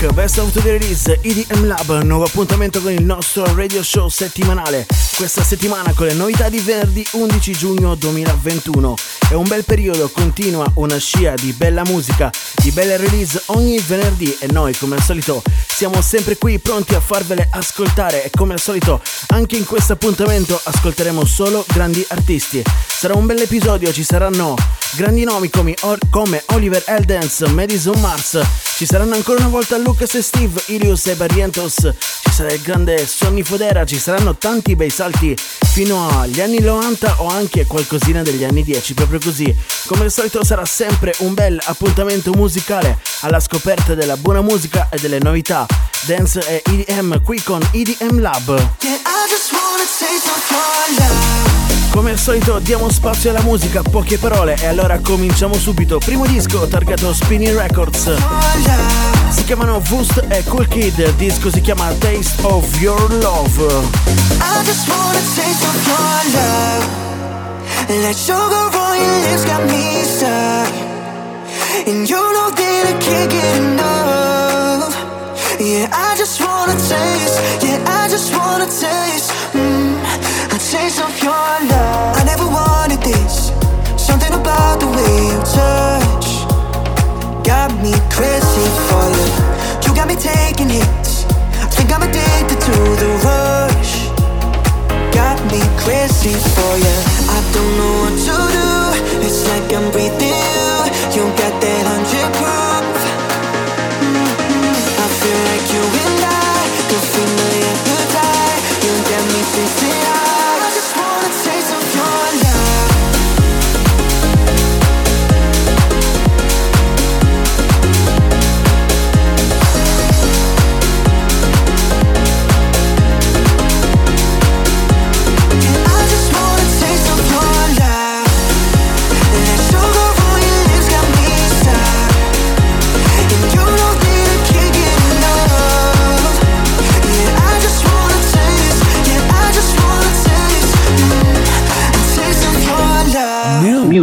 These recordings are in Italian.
back. Best of the Release EDM Lab, nuovo appuntamento con il nostro radio show settimanale. Questa settimana con le novità di venerdì 11 giugno 2021. È un bel periodo, continua una scia di bella musica, di belle release ogni venerdì e noi come al solito siamo sempre qui pronti a farvele ascoltare e come al solito anche in questo appuntamento ascolteremo solo grandi artisti. Sarà un bel episodio, ci saranno grandi nomi come, Oliver Eldens, Madison Mars, ci saranno ancora una volta Lucas e Steve, Ilius e Barrientos, ci sarà il grande Sonny Fodera, ci saranno tanti bei salti fino agli anni 90 o anche qualcosina degli anni 10, proprio così. Come al solito sarà sempre un bel appuntamento musicale alla scoperta della buona musica e delle novità. Dance e EDM qui con EDM Lab. Yeah, Come al solito diamo spazio alla musica, poche parole e allora cominciamo subito. Primo disco targato Spinning Records. Si chiamano Vust e Cool Kid, il disco si chiama Taste of Your Love. I just wanna taste of your love. Like sugar on your lips got me stuck. And you know that I can't get enough. Yeah, I just wanna taste. Yeah, I just wanna taste. Taste of your love. I never wanted this. Something about the way you touch got me crazy for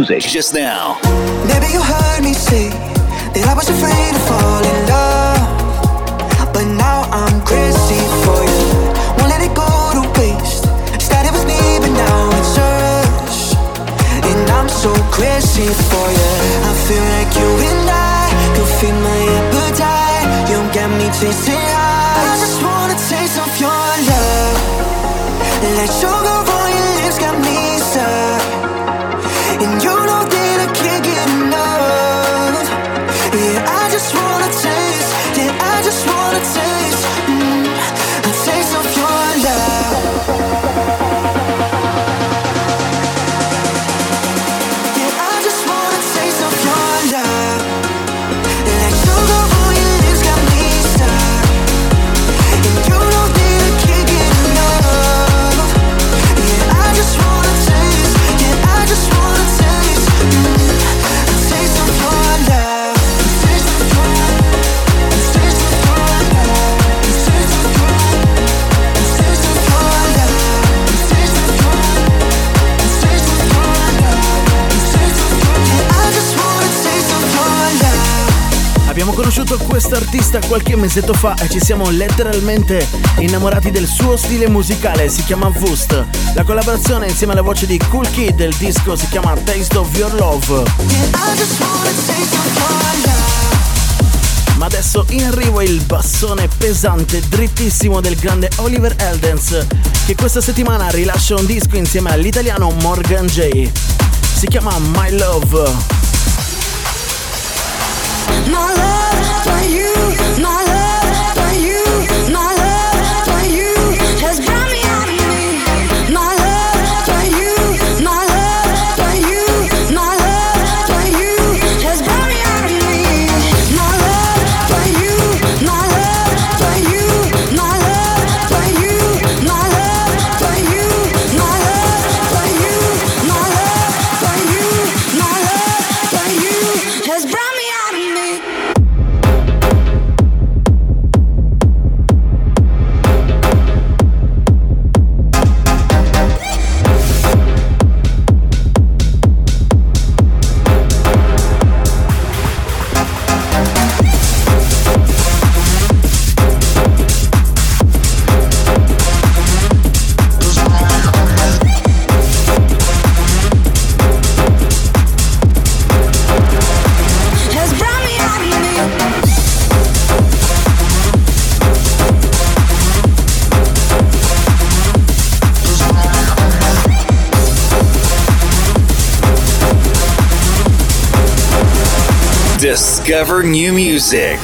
music. Just now. Maybe you heard me say that I was afraid to fall in love. But now I'm crazy for you. Won't let it go to waste. Started with me, but now it's us. And I'm so crazy for you. I feel like you and I could feed my appetite. You got me chasing high. I just wanna taste of your love. Like sugar on artista qualche mesetto fa e ci siamo letteralmente innamorati del suo stile musicale, si chiama Vust. La collaborazione insieme alla voce di Cool Kid del disco si chiama taste of your love. Ma adesso in arrivo il bassone pesante, drittissimo del grande Oliver Eldens, che questa settimana rilascia un disco insieme all'italiano Morgan J. Si chiama My Love. My love discover new music.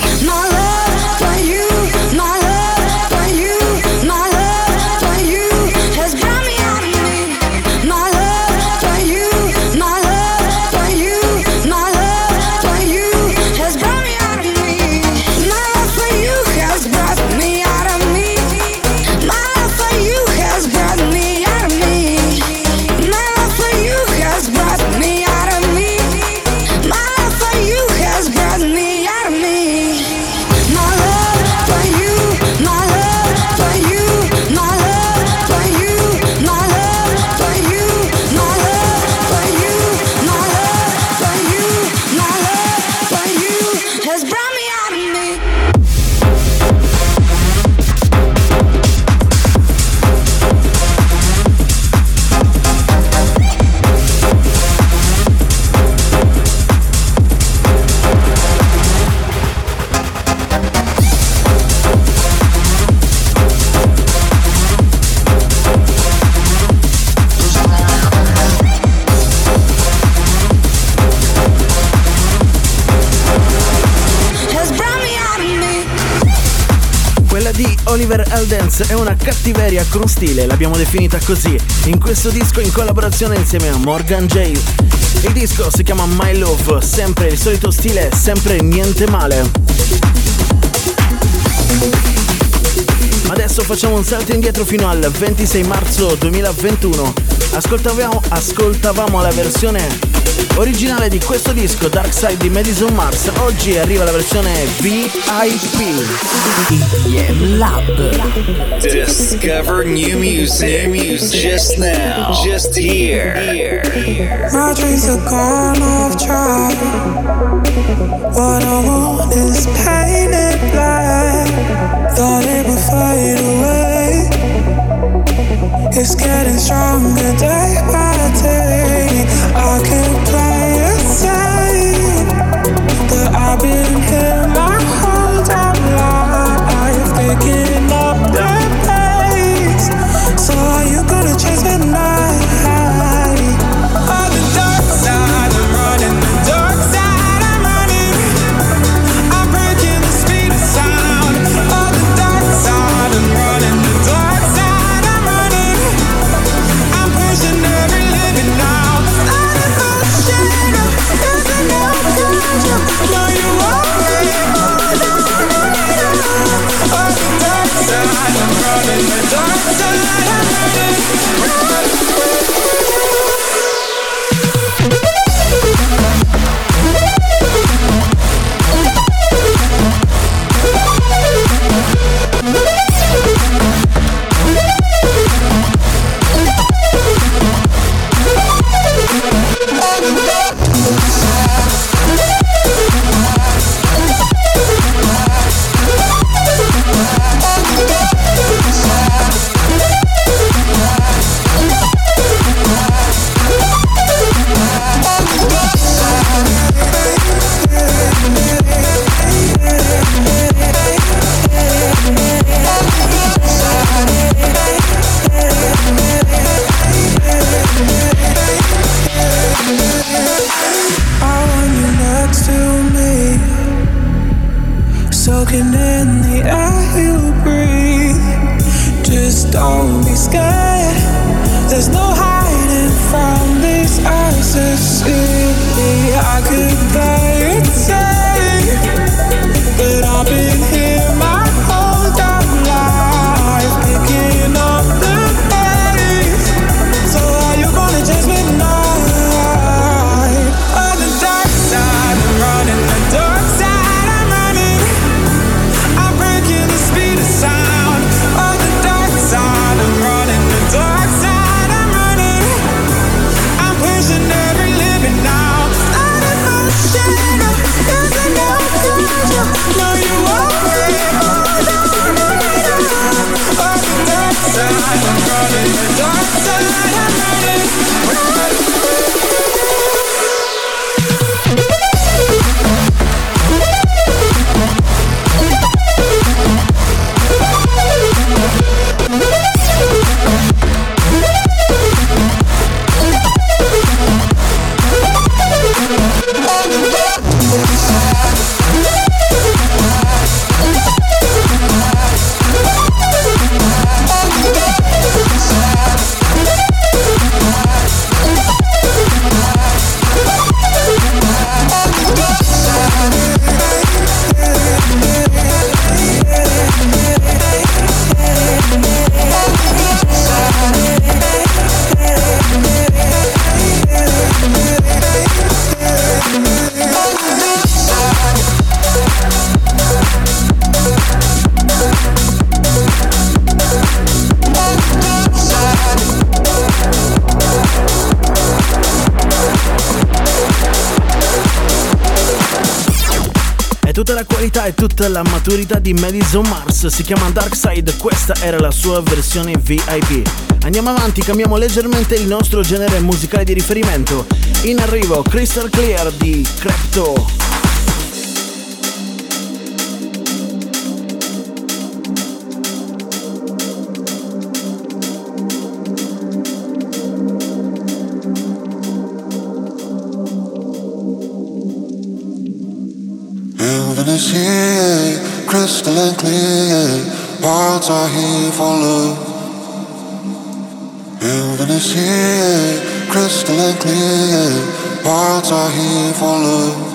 Final Dance è una cattiveria con stile, l'abbiamo definita così, in questo disco in collaborazione insieme a Morgan J. Il disco si chiama My Love, sempre il solito stile, sempre niente male. Adesso facciamo un salto indietro fino al 26 marzo 2021 ascoltavamo, ascoltavamo la versione originale di questo disco Dark Side di Madison Mars, oggi arriva la versione VIP EDM Lab. Discover new music, new music just now, just here. My dreams are gone off track What I want is painted black. Thought it would fade away. It's getting stronger day by day. I could play it safe, but I've been here my whole damn life, picking up the pace. So are you gonna chase me? Qualità e tutta la maturità di Madison Mars, si chiama Dark Side, questa era la sua versione VIP. Andiamo avanti, cambiamo leggermente il nostro genere musicale di riferimento. In arrivo Crystal Clear di Crypto. Hearts are here for love. Heaven is here, crystal and clear. Hearts are here for love.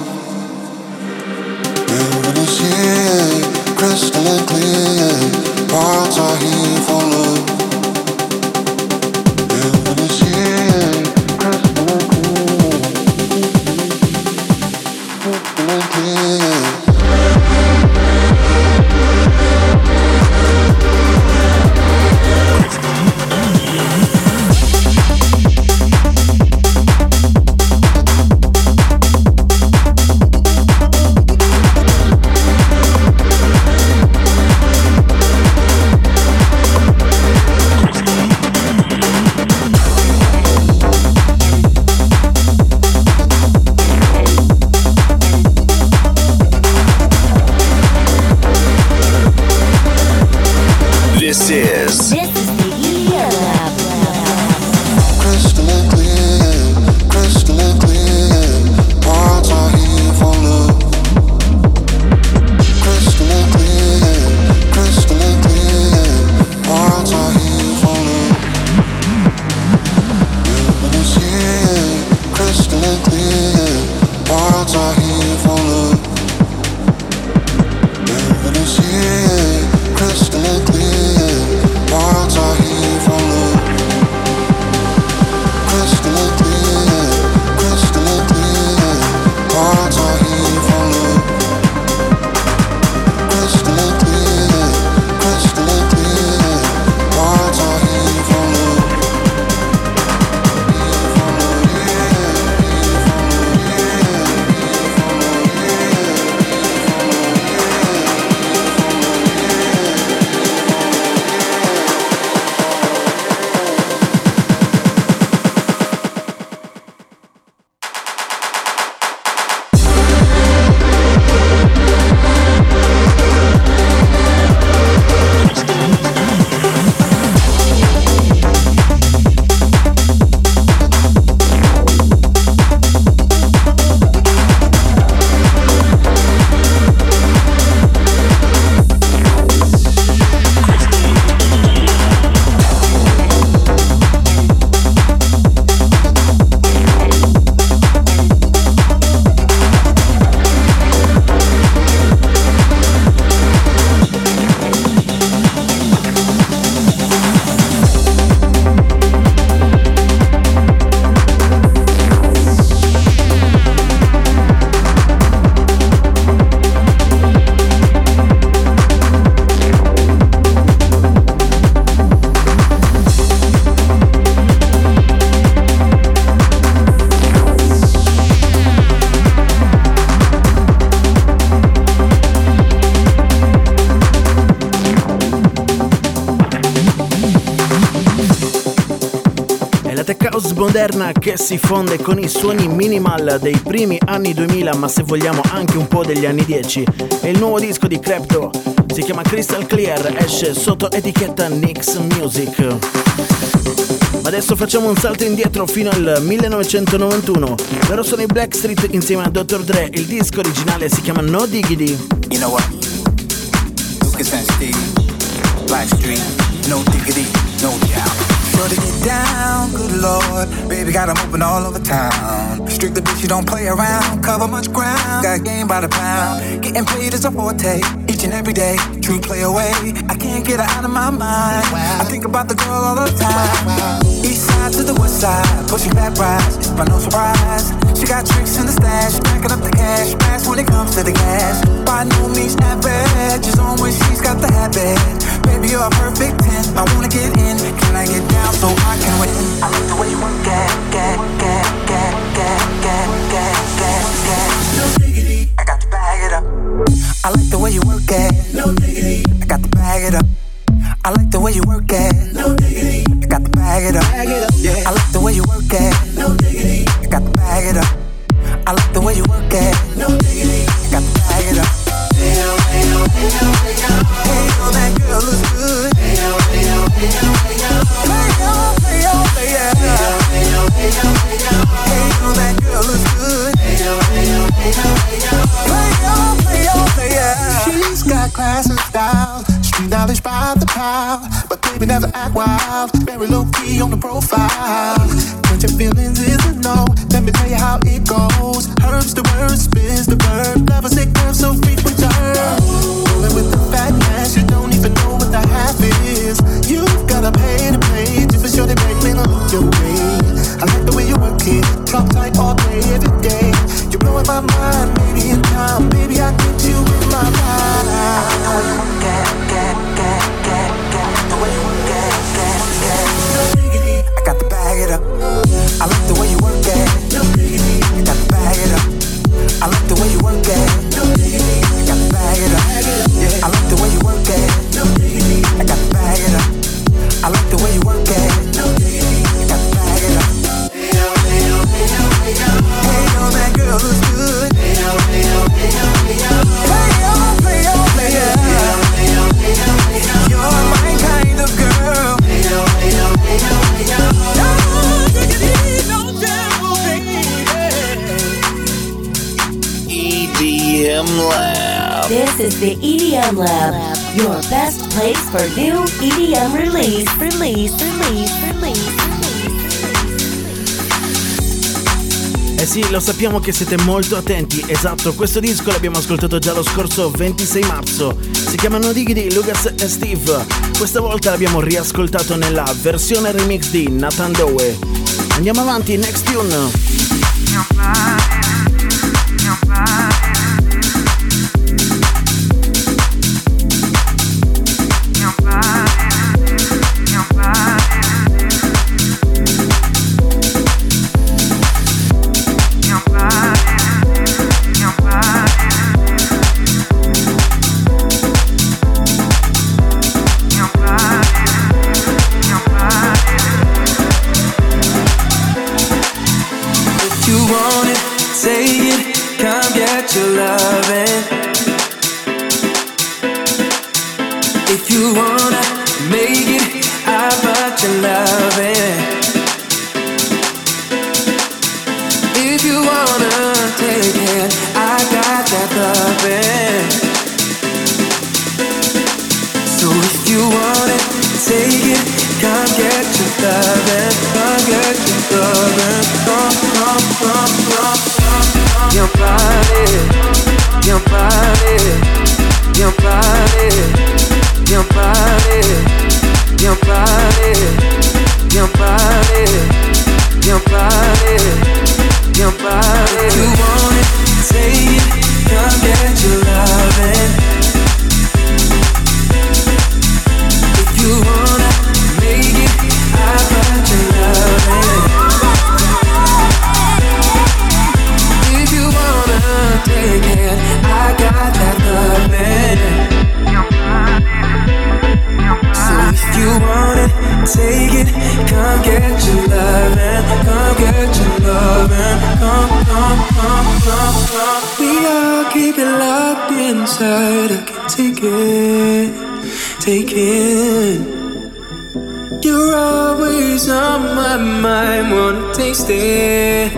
This is che si fonde con i suoni minimal dei primi anni 2000, ma se vogliamo anche un po' degli anni 10. È il nuovo disco di Crypto, si chiama Crystal Clear, esce sotto etichetta Nix Music. Ma adesso facciamo un salto indietro fino al 1991. Loro sono i Blackstreet insieme a Dr. Dre. Il disco originale si chiama No Diggity. You know what? Lucas and Steve, Blackstreet, No Diggity, No Doubt. Sure to get down, good lord. Baby got them open all over town. Strictly bitch, you don't play around. Cover much ground. Got game by the pound. Getting paid is a forte. Each and every day. True play away. I can't get her out of my mind. I think about the girl all the time. East side to the west side. Pushing back rides. But no surprise. She got tricks in the stash. Backing up the cash. Fast when it comes to the gas. By no means average. Just on when she's got the habit. Baby, you're a perfect 10. I wanna get in. Can I get down? so I can win. I like the way you work it, get, get, get, get, get, get, get, get. No diggity. I got to bag it up. I like the way you work it. No diggity. I got to bag it up. I like the way you work it. Style. Street knowledge by the pound. But baby, never act wild. Very low key on the profile. Catch your feelings is a no. Let me tell you how it goes. Herbs the word, spins the verb. Never sick curve, so free her. Rolling with the fat ass, you don't even know what the half is. You've gotta pay to play. Just for sure they make me look your way. I like the way you work it. Drop tight all day, every day. You're blowing my mind, maybe in time. Baby, I get I like the way you This is the EDM Lab, your best place for new EDM release, release, release, release. Eh sì, lo sappiamo che siete molto attenti. Esatto, questo disco l'abbiamo ascoltato già lo scorso 26 marzo. Si chiamano Diggity, Lucas e Steve. Questa volta l'abbiamo riascoltato nella versione remix di Nathan Doe. Andiamo avanti, next tune. It,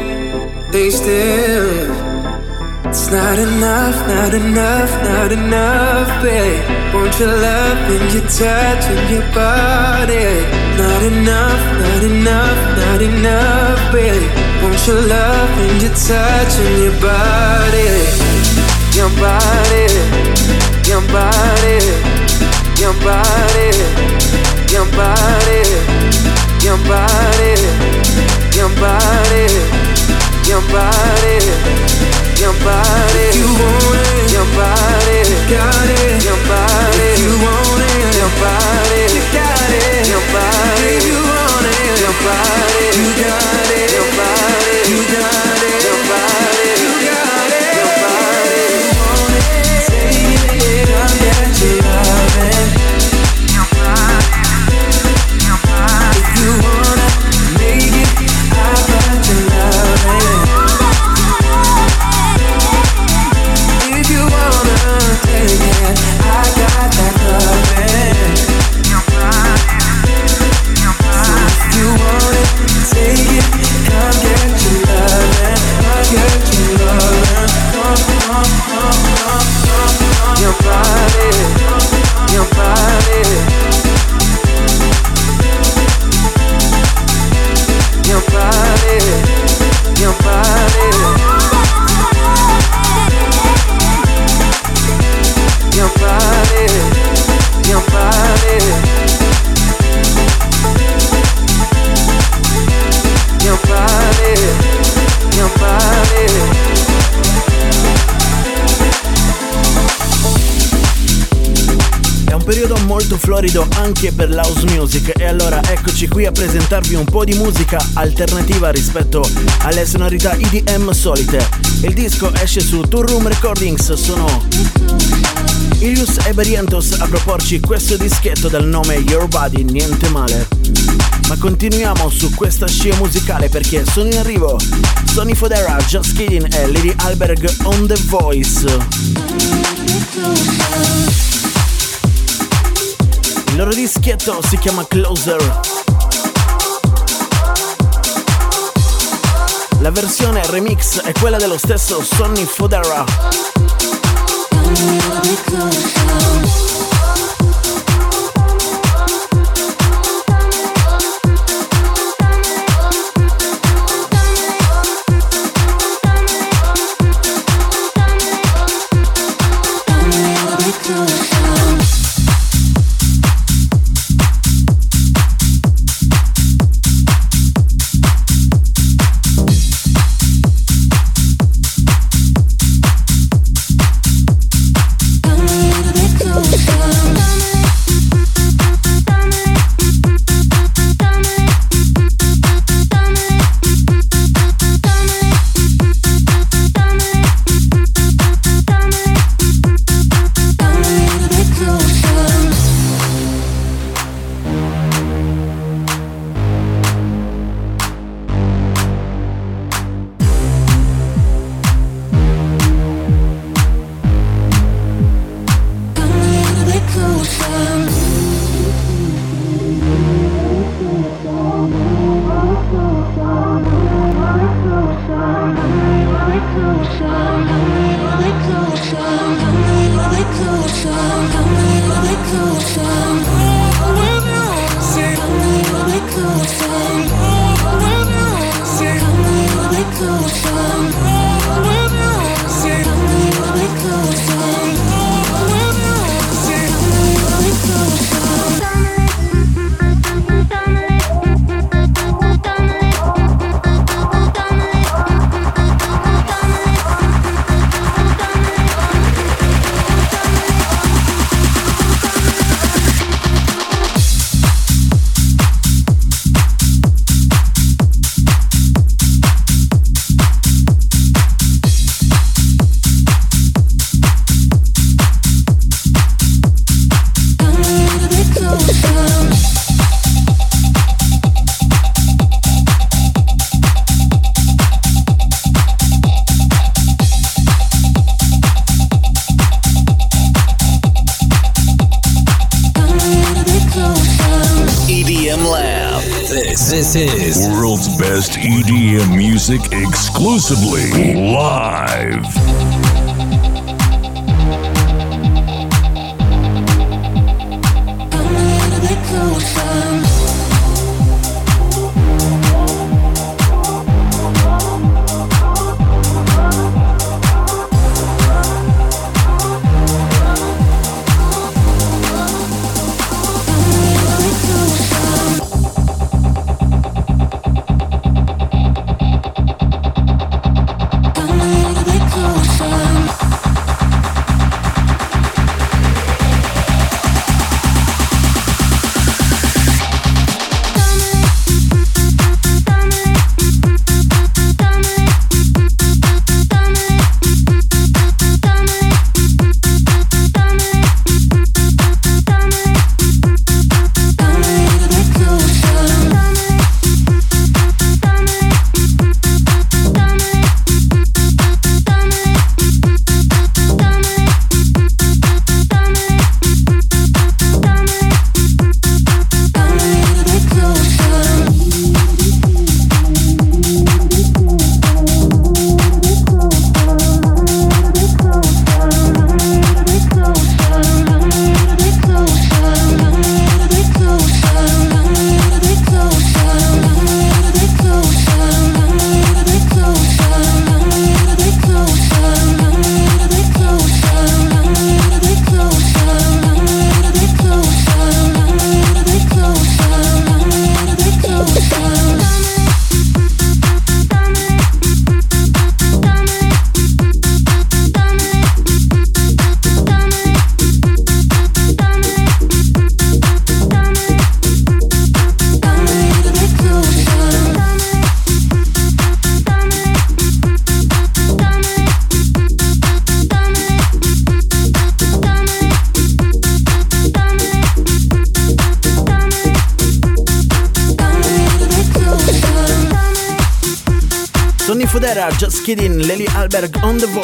taste it. It's not enough, not enough, not enough, babe. Won't you love and your touch and your body. Not enough, not enough, not enough, babe. Won't you love and your touch and your body. Your body, your body, your body, your body, your body, your body, your body, your body. If you want it, your body, got it. Your body, if you want it, your body, you got it. Your body, if you want it, your body, you got it. your body, your body. Periodo molto florido anche per l'house music e allora eccoci qui a presentarvi un po' di musica alternativa rispetto alle sonorità EDM solite. Il disco esce su Tour Room Recordings, sono Ilius e Berientos a proporci questo dischetto dal nome Your Body, niente male. Ma continuiamo su questa scia musicale perché sono in arrivo Sonny Fodera, Just Kidding e Lady Alberg on The Voice. Loro dischetto si chiama Closer. La versione remix è quella dello stesso Sonny Fodera.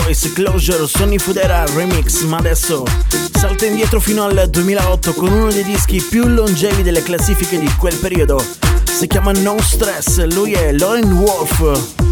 Voice, Closure, Sonny Fudera Remix, ma adesso salta indietro fino al 2008 con uno dei dischi più longevi delle classifiche di quel periodo. Si chiama No Stress, lui è Lauren Wolf.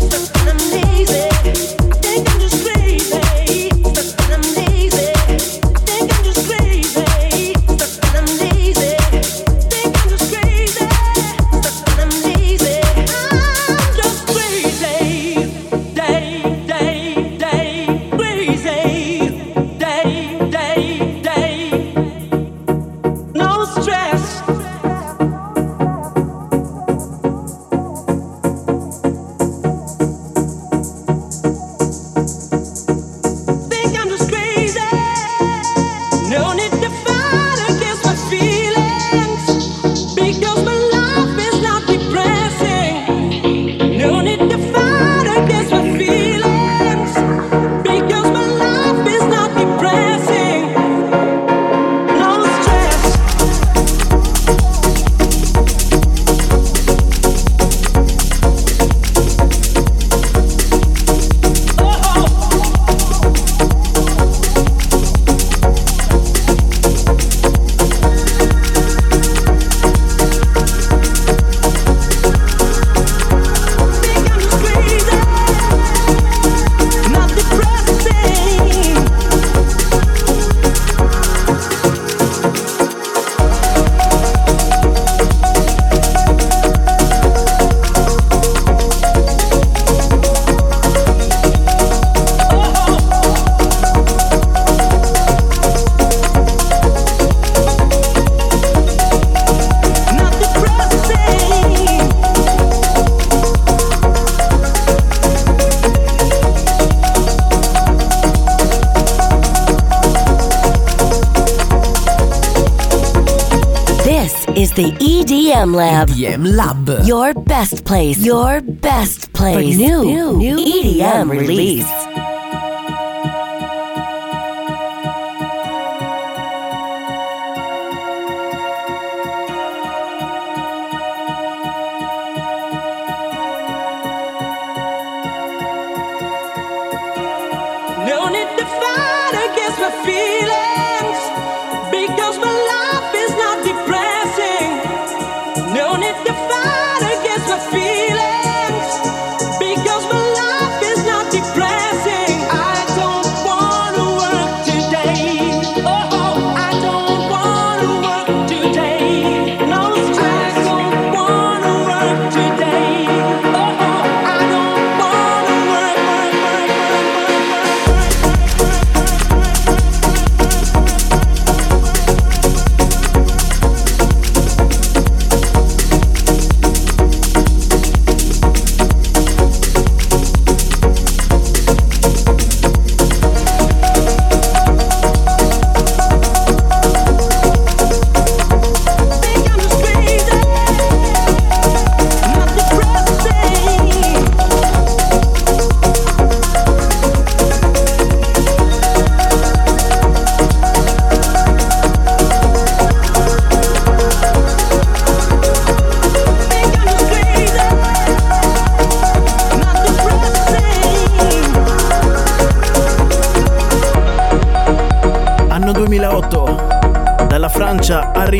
EDM Lab. EDM Lab. Your best place. Your best place. For new, new, new EDM, EDM release. release.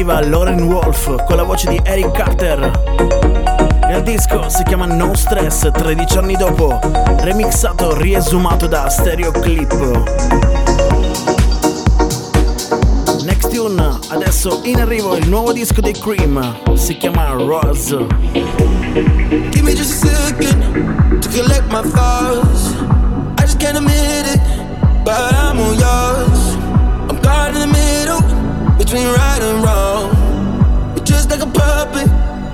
Arriva Lauren Wolf con la voce di Eric Carter. Il disco si chiama No Stress, 13 anni dopo, remixato, riesumato da Stereo Clip. Next tune, adesso in arrivo il nuovo disco dei Cream, si chiama Rose. Give me just a second to collect my thoughts. I just can't admit it, but I'm all yours. I'm caught in the middle between right and wrong. You're just like a puppet,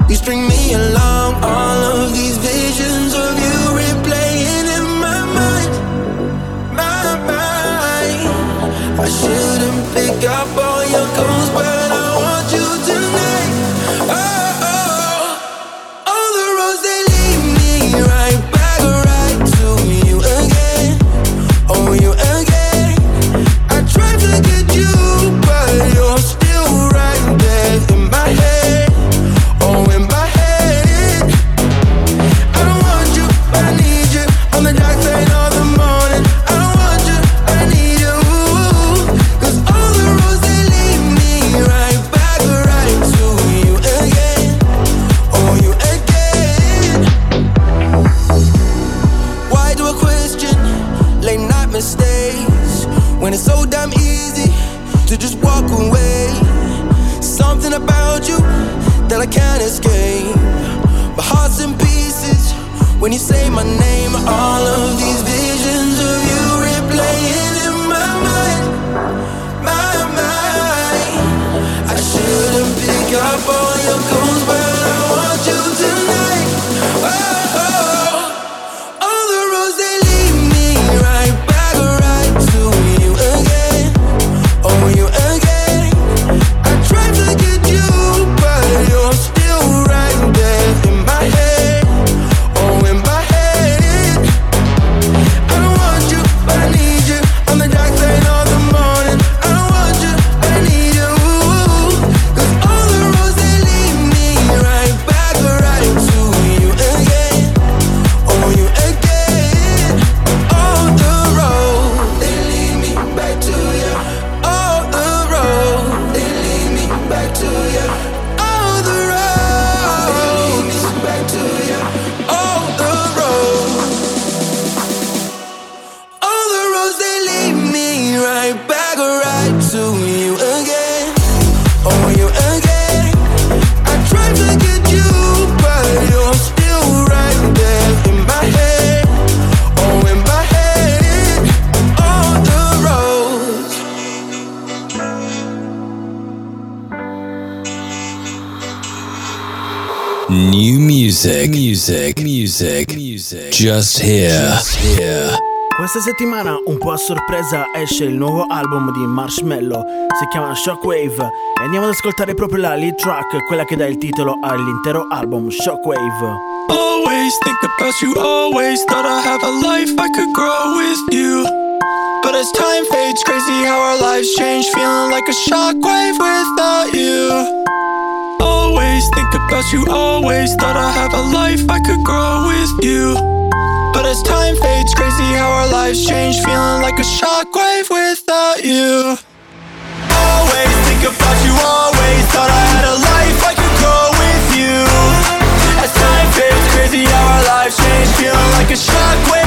you string me along. All of these visions of you replaying in my mind, my mind. I shouldn't pick up all your calls, but I want you to Oh, music, music. Just here. Just here. Questa settimana, un po' a sorpresa, esce il nuovo album di Marshmello, si chiama Shockwave e andiamo ad ascoltare proprio la lead track, quella che dà il titolo all'intero album, Shockwave. Always think about you, always thought I have a life I could grow with you. But as time fades, crazy how our lives change, feeling like a shockwave without you. About you, always thought I have a life I could grow with you. But as time fades, crazy how our lives change, feeling like a shockwave without you. Always think about you, always thought I had a life I could grow with you. As time fades, crazy how our lives change, feeling like a shockwave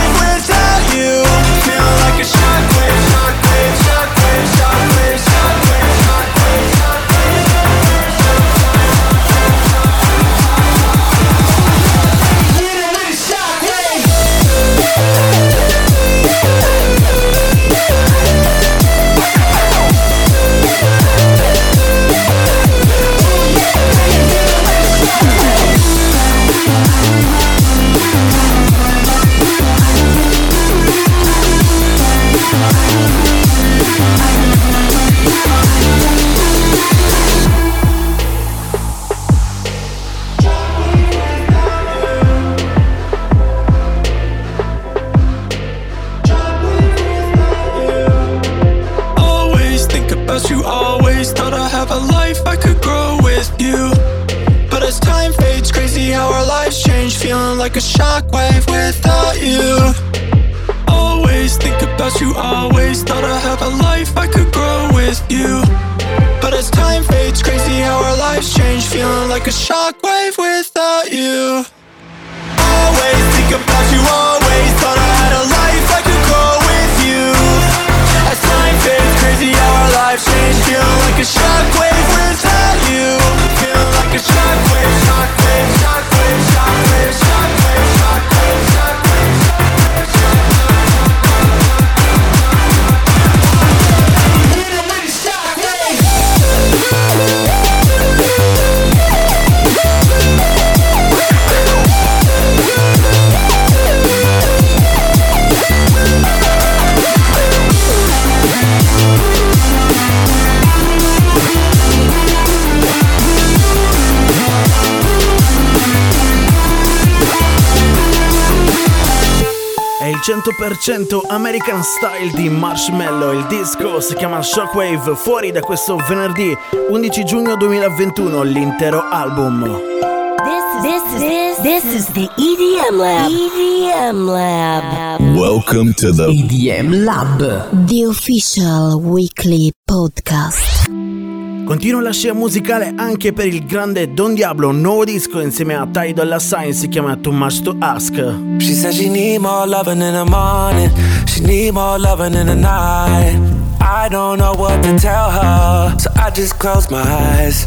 100% American Style di Marshmello, il disco si chiama Shockwave, fuori da questo venerdì 11 giugno 2021, l'intero album. This, this, this, this is the EDM Lab. EDM Lab. Welcome to the EDM Lab. The official weekly podcast. Continua la scia musicale anche per il grande Don Diablo, un nuovo disco insieme a Ty Dolla Sign, si chiama Too Much to Ask. She said she need more loving in the morning. She need more loving in the night. I don't know what to tell her, so I just close my eyes.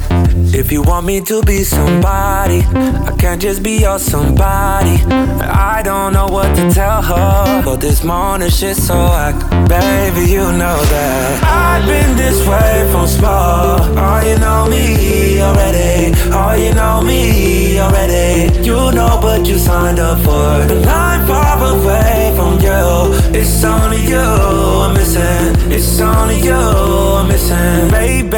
If you want me to be somebody, I can't just be your somebody. I don't know what to tell her, but this morning shit so I, baby, you know that I've been this way from small. Oh, you know me already. Oh, you know me already. You know, but you signed up for. And I'm far away from you. It's only you I'm missing. It's only you I'm missing. Baby,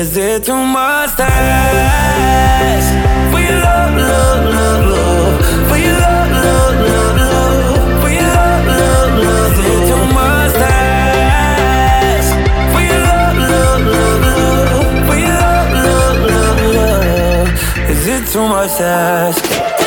is it too much to ask? For your love, love, love, love. For your love, love, love, love. For your love, love, love. Is it too much to ask? For your love, love, love, love. For your love, love, love, love. Is it too much to ask?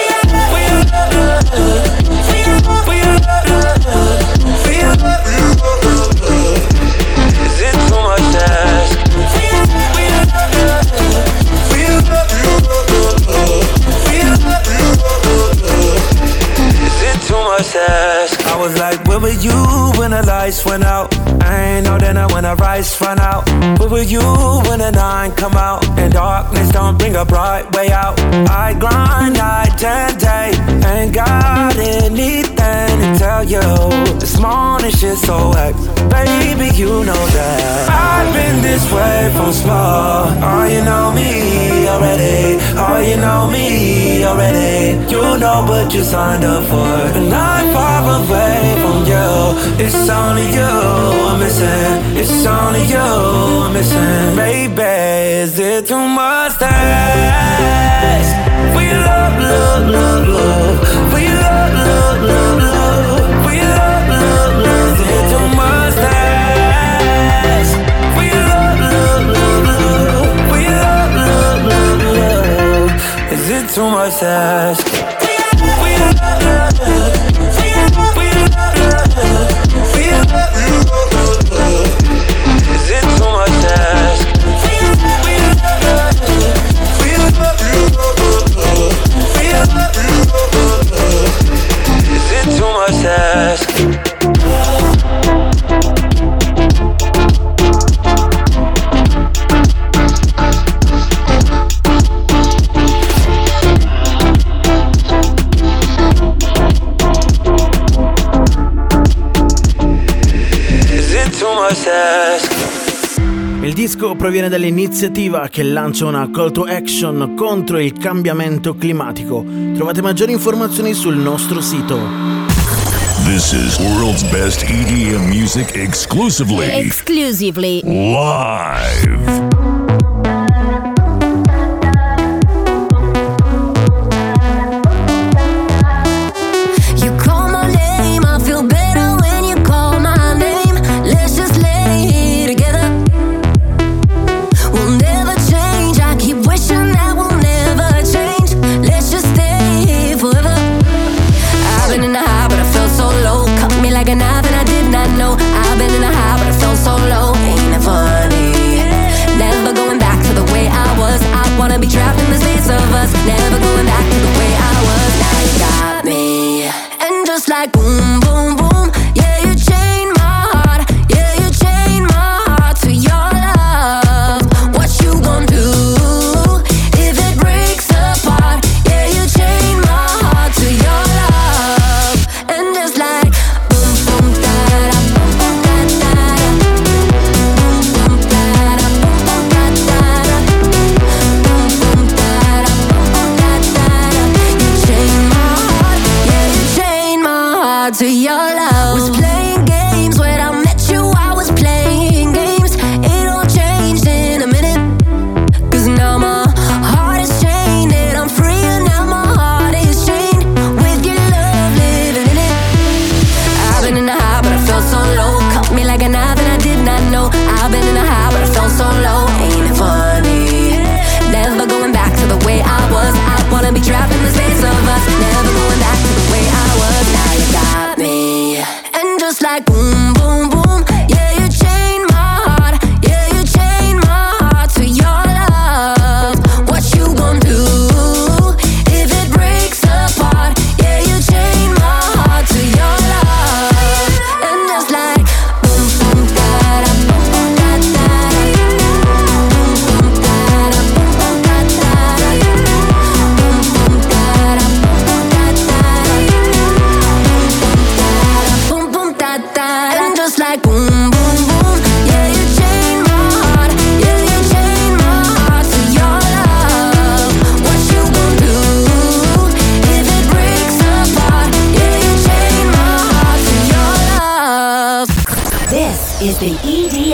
Ask? I was like, where were you when the lights went out? I ain't know then when the rice run out. Where were you when the nine come out? And darkness don't bring a bright way out. I grind night and day. Ain't got anything to tell you. This morning shit's so whack. Baby, you know that. I've been this way from small. Oh, you know me already. Oh, you know me already. You know, but you signed up for. And I'm far away from you. It's only you I'm missing. It's only you I'm missing. Baby, is it too much to ask? Your love, love, love, love. Your love, love, love, love. Your love, love, love. Is it too much to ask? Your love, love, love, love. Your love, love, love, love. Is it too much to ask? Your love, love, love. Il disco proviene dall'iniziativa che lancia una call to action contro il cambiamento climatico. Trovate maggiori informazioni sul nostro sito. This is world's best EDM music exclusively Exclusively. live.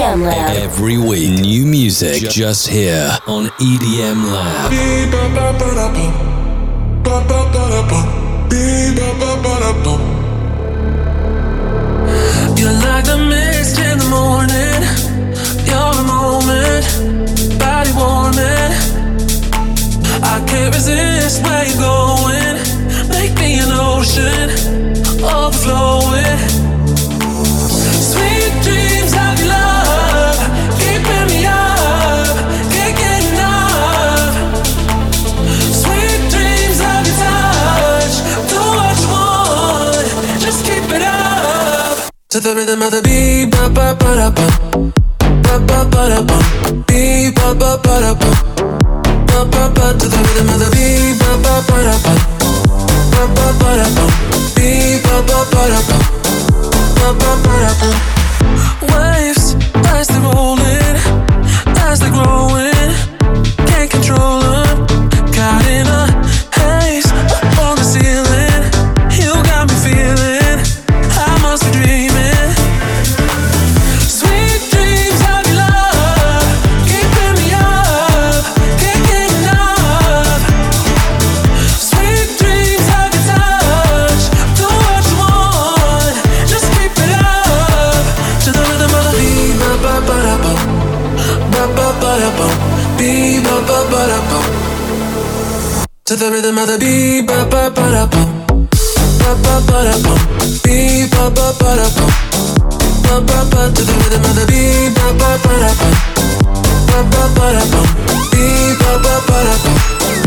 EDM Lab. Every week, new music just here on EDM Lab. You're like the mist in the morning. You're the moment, body warming. I can't resist where you're going. Make me an ocean, overflowing. Sweet dreams of your love, To the rhythm of the beat, ba ba ba da bum, ba ba ba da bum, beat ba ba ba da bum, ba ba ba. To the rhythm of the beat, ba ba ba da bum, ba ba ba da bum, beat ba ba ba da ba ba ba da bum. Waves as they rolling, as they growing, can't control. Caught in a rhythm of the beat, ba ba ba da bum, ba ba ba da bum, beat ba ba ba da bum, ba ba ba. To the rhythm beat, ba ba ba da bum, ba ba ba da bum, beat ba ba ba da bum.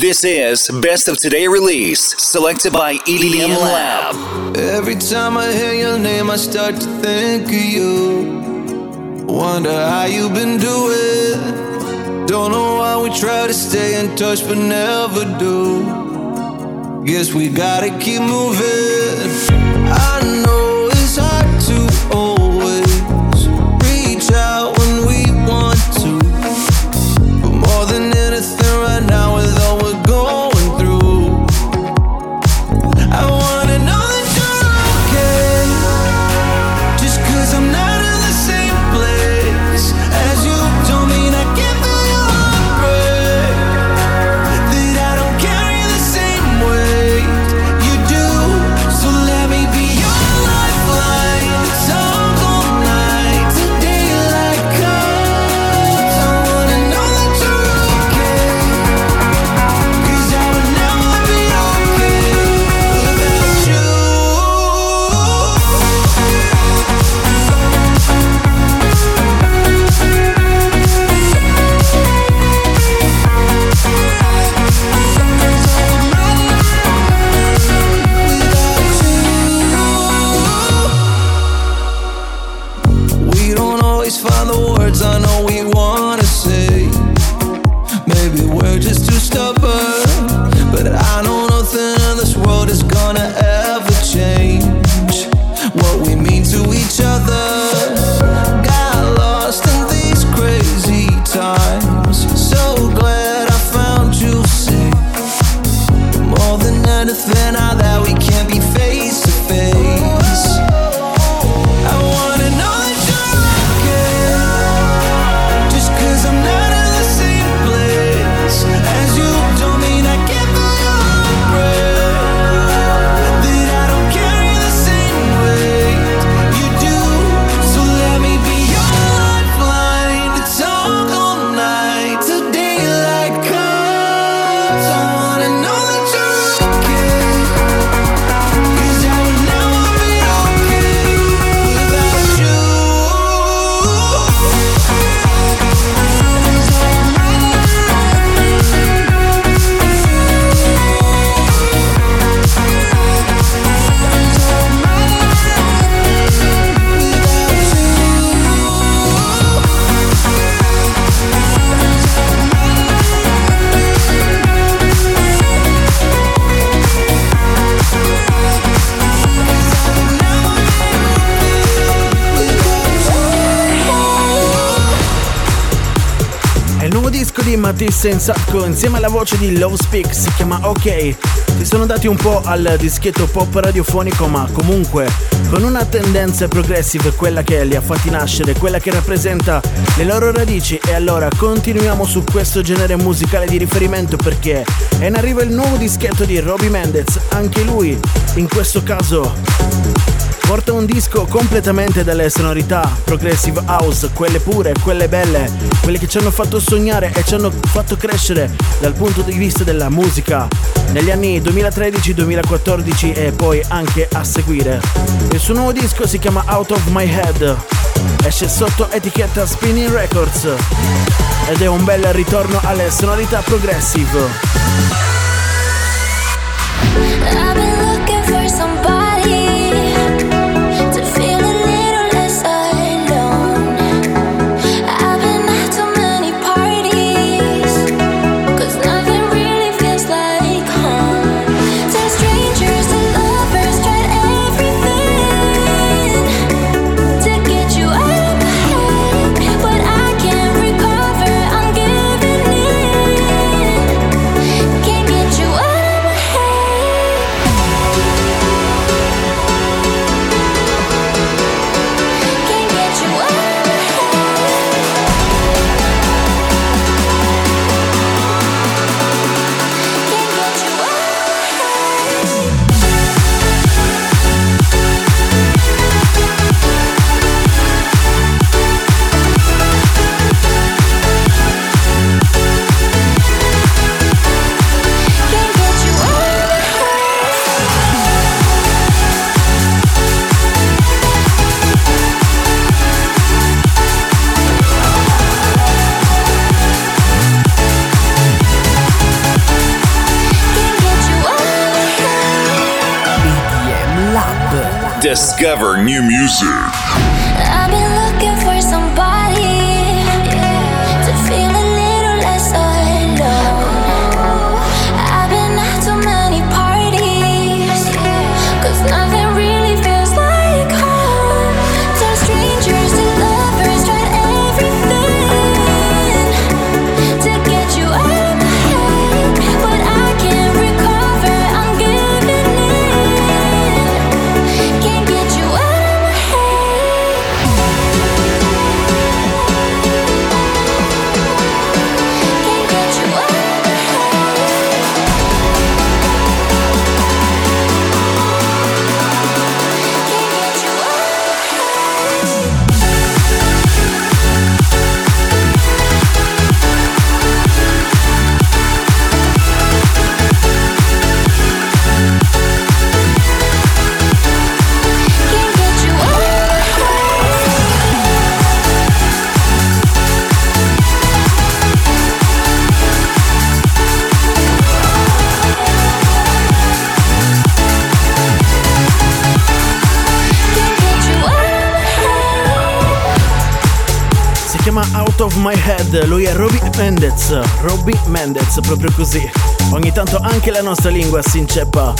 This is Best of Today release, selected by EDM Lab. Every time I hear your name, I start to think of you. Wonder how you've been doing. Don't know why we try to stay in touch, but never do. Guess we gotta keep moving. Insatko insieme alla voce di Love Speak si chiama OK. Si sono dati un po' al dischetto pop radiofonico ma comunque con una tendenza progressive, quella che li ha fatti nascere, quella che rappresenta le loro radici e allora continuiamo su questo genere musicale di riferimento perché è in arrivo il nuovo dischetto di Robbie Mendez, anche lui in questo caso porta un disco completamente dalle sonorità progressive house, quelle pure, quelle belle, quelle che ci hanno fatto sognare e ci hanno fatto crescere dal punto di vista della musica negli anni 2013-2014 e poi anche a seguire. Il suo nuovo disco si chiama Out of My Head, esce sotto etichetta Spinning Records ed è un bel ritorno alle sonorità progressive. Discover new music. Of My Head, lui è Robbie Mendez, Robbie Mendez, proprio così. Ogni tanto anche la nostra lingua si inceppa,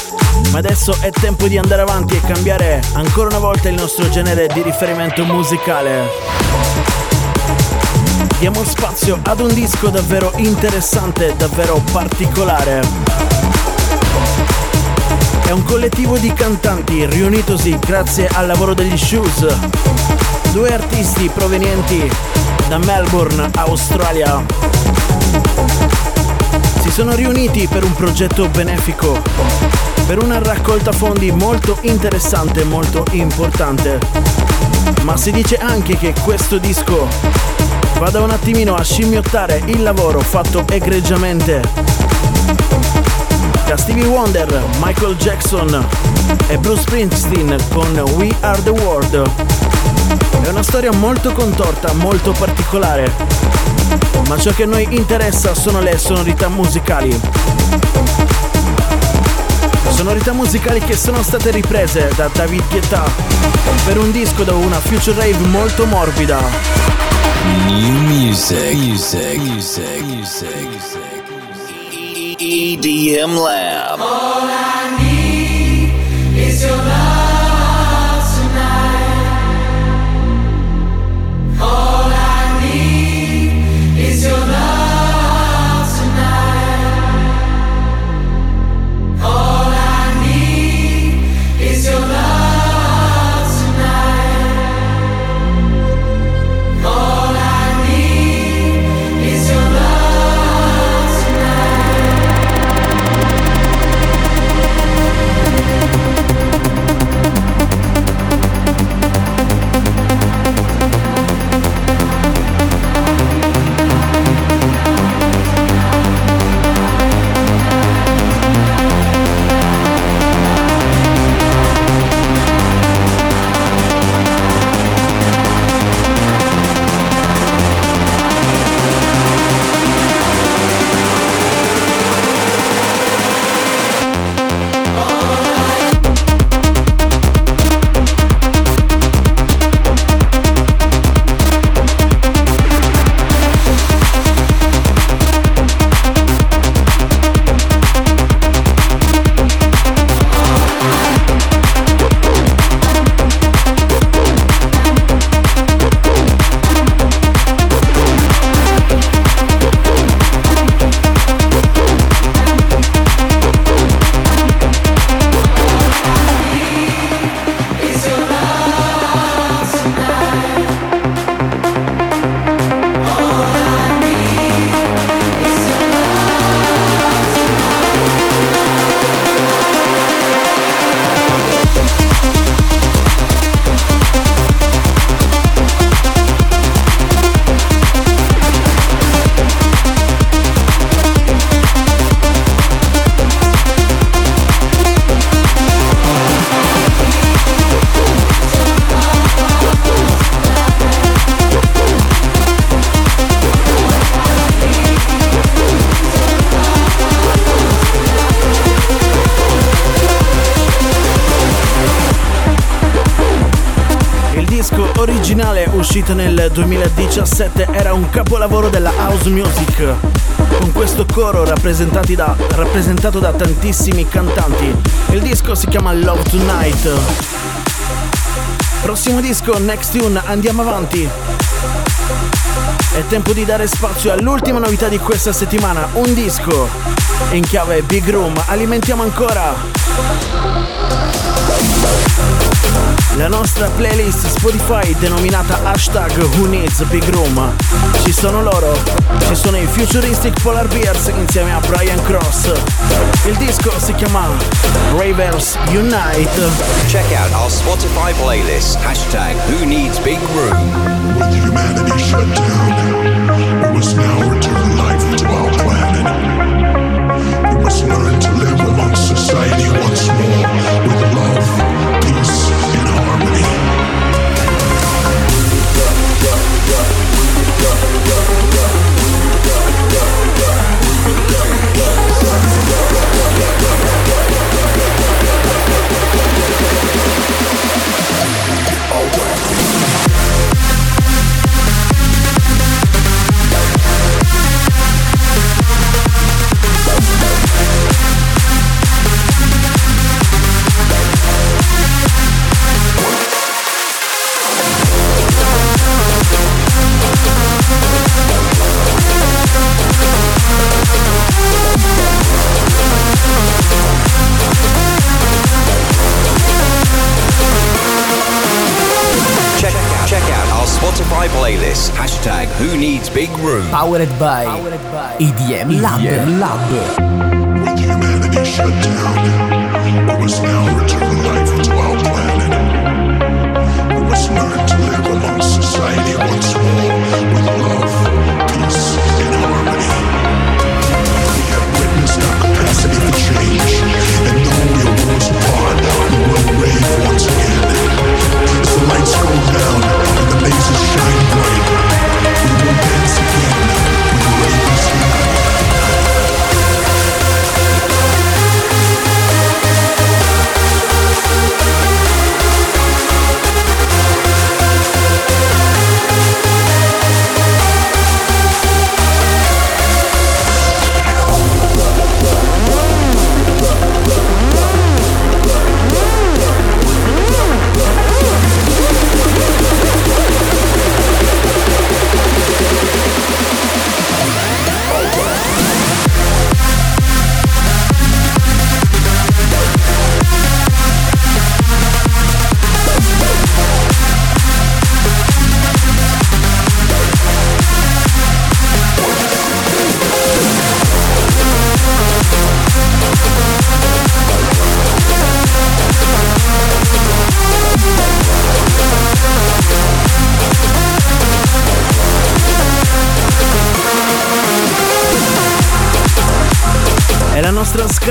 ma adesso è tempo di andare avanti e cambiare ancora una volta il nostro genere di riferimento musicale. Diamo spazio ad un disco davvero interessante, davvero particolare. È un collettivo di cantanti riunitosi grazie al lavoro degli Shoes. Due artisti provenienti da Melbourne, Australia. Si sono riuniti per un progetto benefico, per una raccolta fondi molto interessante molto importante. Ma si dice anche che questo disco vada un attimino a scimmiottare il lavoro fatto egregiamente da Stevie Wonder, Michael Jackson e Bruce Springsteen con We Are the World. È una storia molto contorta, molto particolare, ma ciò che a noi interessa sono le sonorità musicali. Sonorità musicali che sono state riprese da David Guetta per un disco da una future rave molto morbida. New music, music, music, music, music. EDM Lab. 2017 era un capolavoro della house music, con questo coro da, rappresentato da tantissimi cantanti. Il disco si chiama Love Tonight. Prossimo disco, Next Tune, andiamo avanti. È tempo di dare spazio all'ultima novità di questa settimana, un disco in chiave Big Room. Alimentiamo ancora la nostra playlist Spotify denominata hashtag Who Needs Big Room. Ci sono loro, ci sono i Futuristic Polar Bears insieme a Brian Cross. Il disco si chiama Ravers Unite. Check out our Spotify playlist hashtag Who Needs Big Room. With humanity shut down, we must now return life to our planet. We must learn to live amongst society once more with love, peace, harmony. Playlist. Hashtag Who Needs Big Room. Powered by, Powered by EDM Lab. EDM Lab. With humanity shut down, we must now return life to our planet. We must learn to live amongst society once more with love, peace, and harmony. We have witnessed our capacity for change, and though we are worlds apart, we will rave once again. The lights go down and the mazes shine bright. We will dance again. We will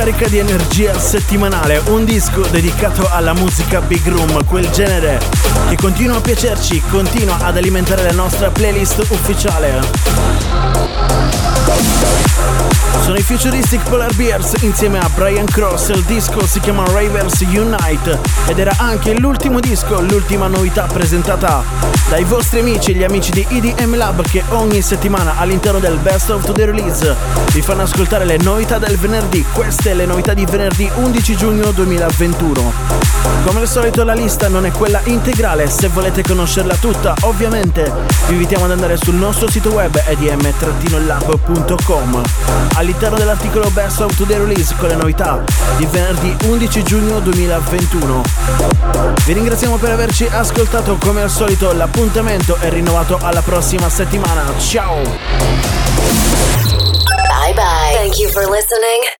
scarica di energia settimanale, un disco dedicato alla musica Big Room, quel genere che continua a piacerci, continua ad alimentare la nostra playlist ufficiale. Sono i Futuristic Polar Bears insieme a Brian Cross, il disco si chiama Ravers Unite ed era anche l'ultimo disco, l'ultima novità presentata dai vostri amici, gli amici di EDM Lab che ogni settimana all'interno del Best of the Release vi fanno ascoltare le novità del venerdì, queste le novità di venerdì 11 giugno 2021. Come al solito la lista non è quella integrale, se volete conoscerla tutta ovviamente vi invitiamo ad andare sul nostro sito web edm-lab.com all'interno dell'articolo Best of Today Release con le novità di venerdì 11 giugno 2021. Vi ringraziamo per averci ascoltato, come al solito l'appuntamento è rinnovato alla prossima settimana. Ciao! Bye bye. Thank you for listening.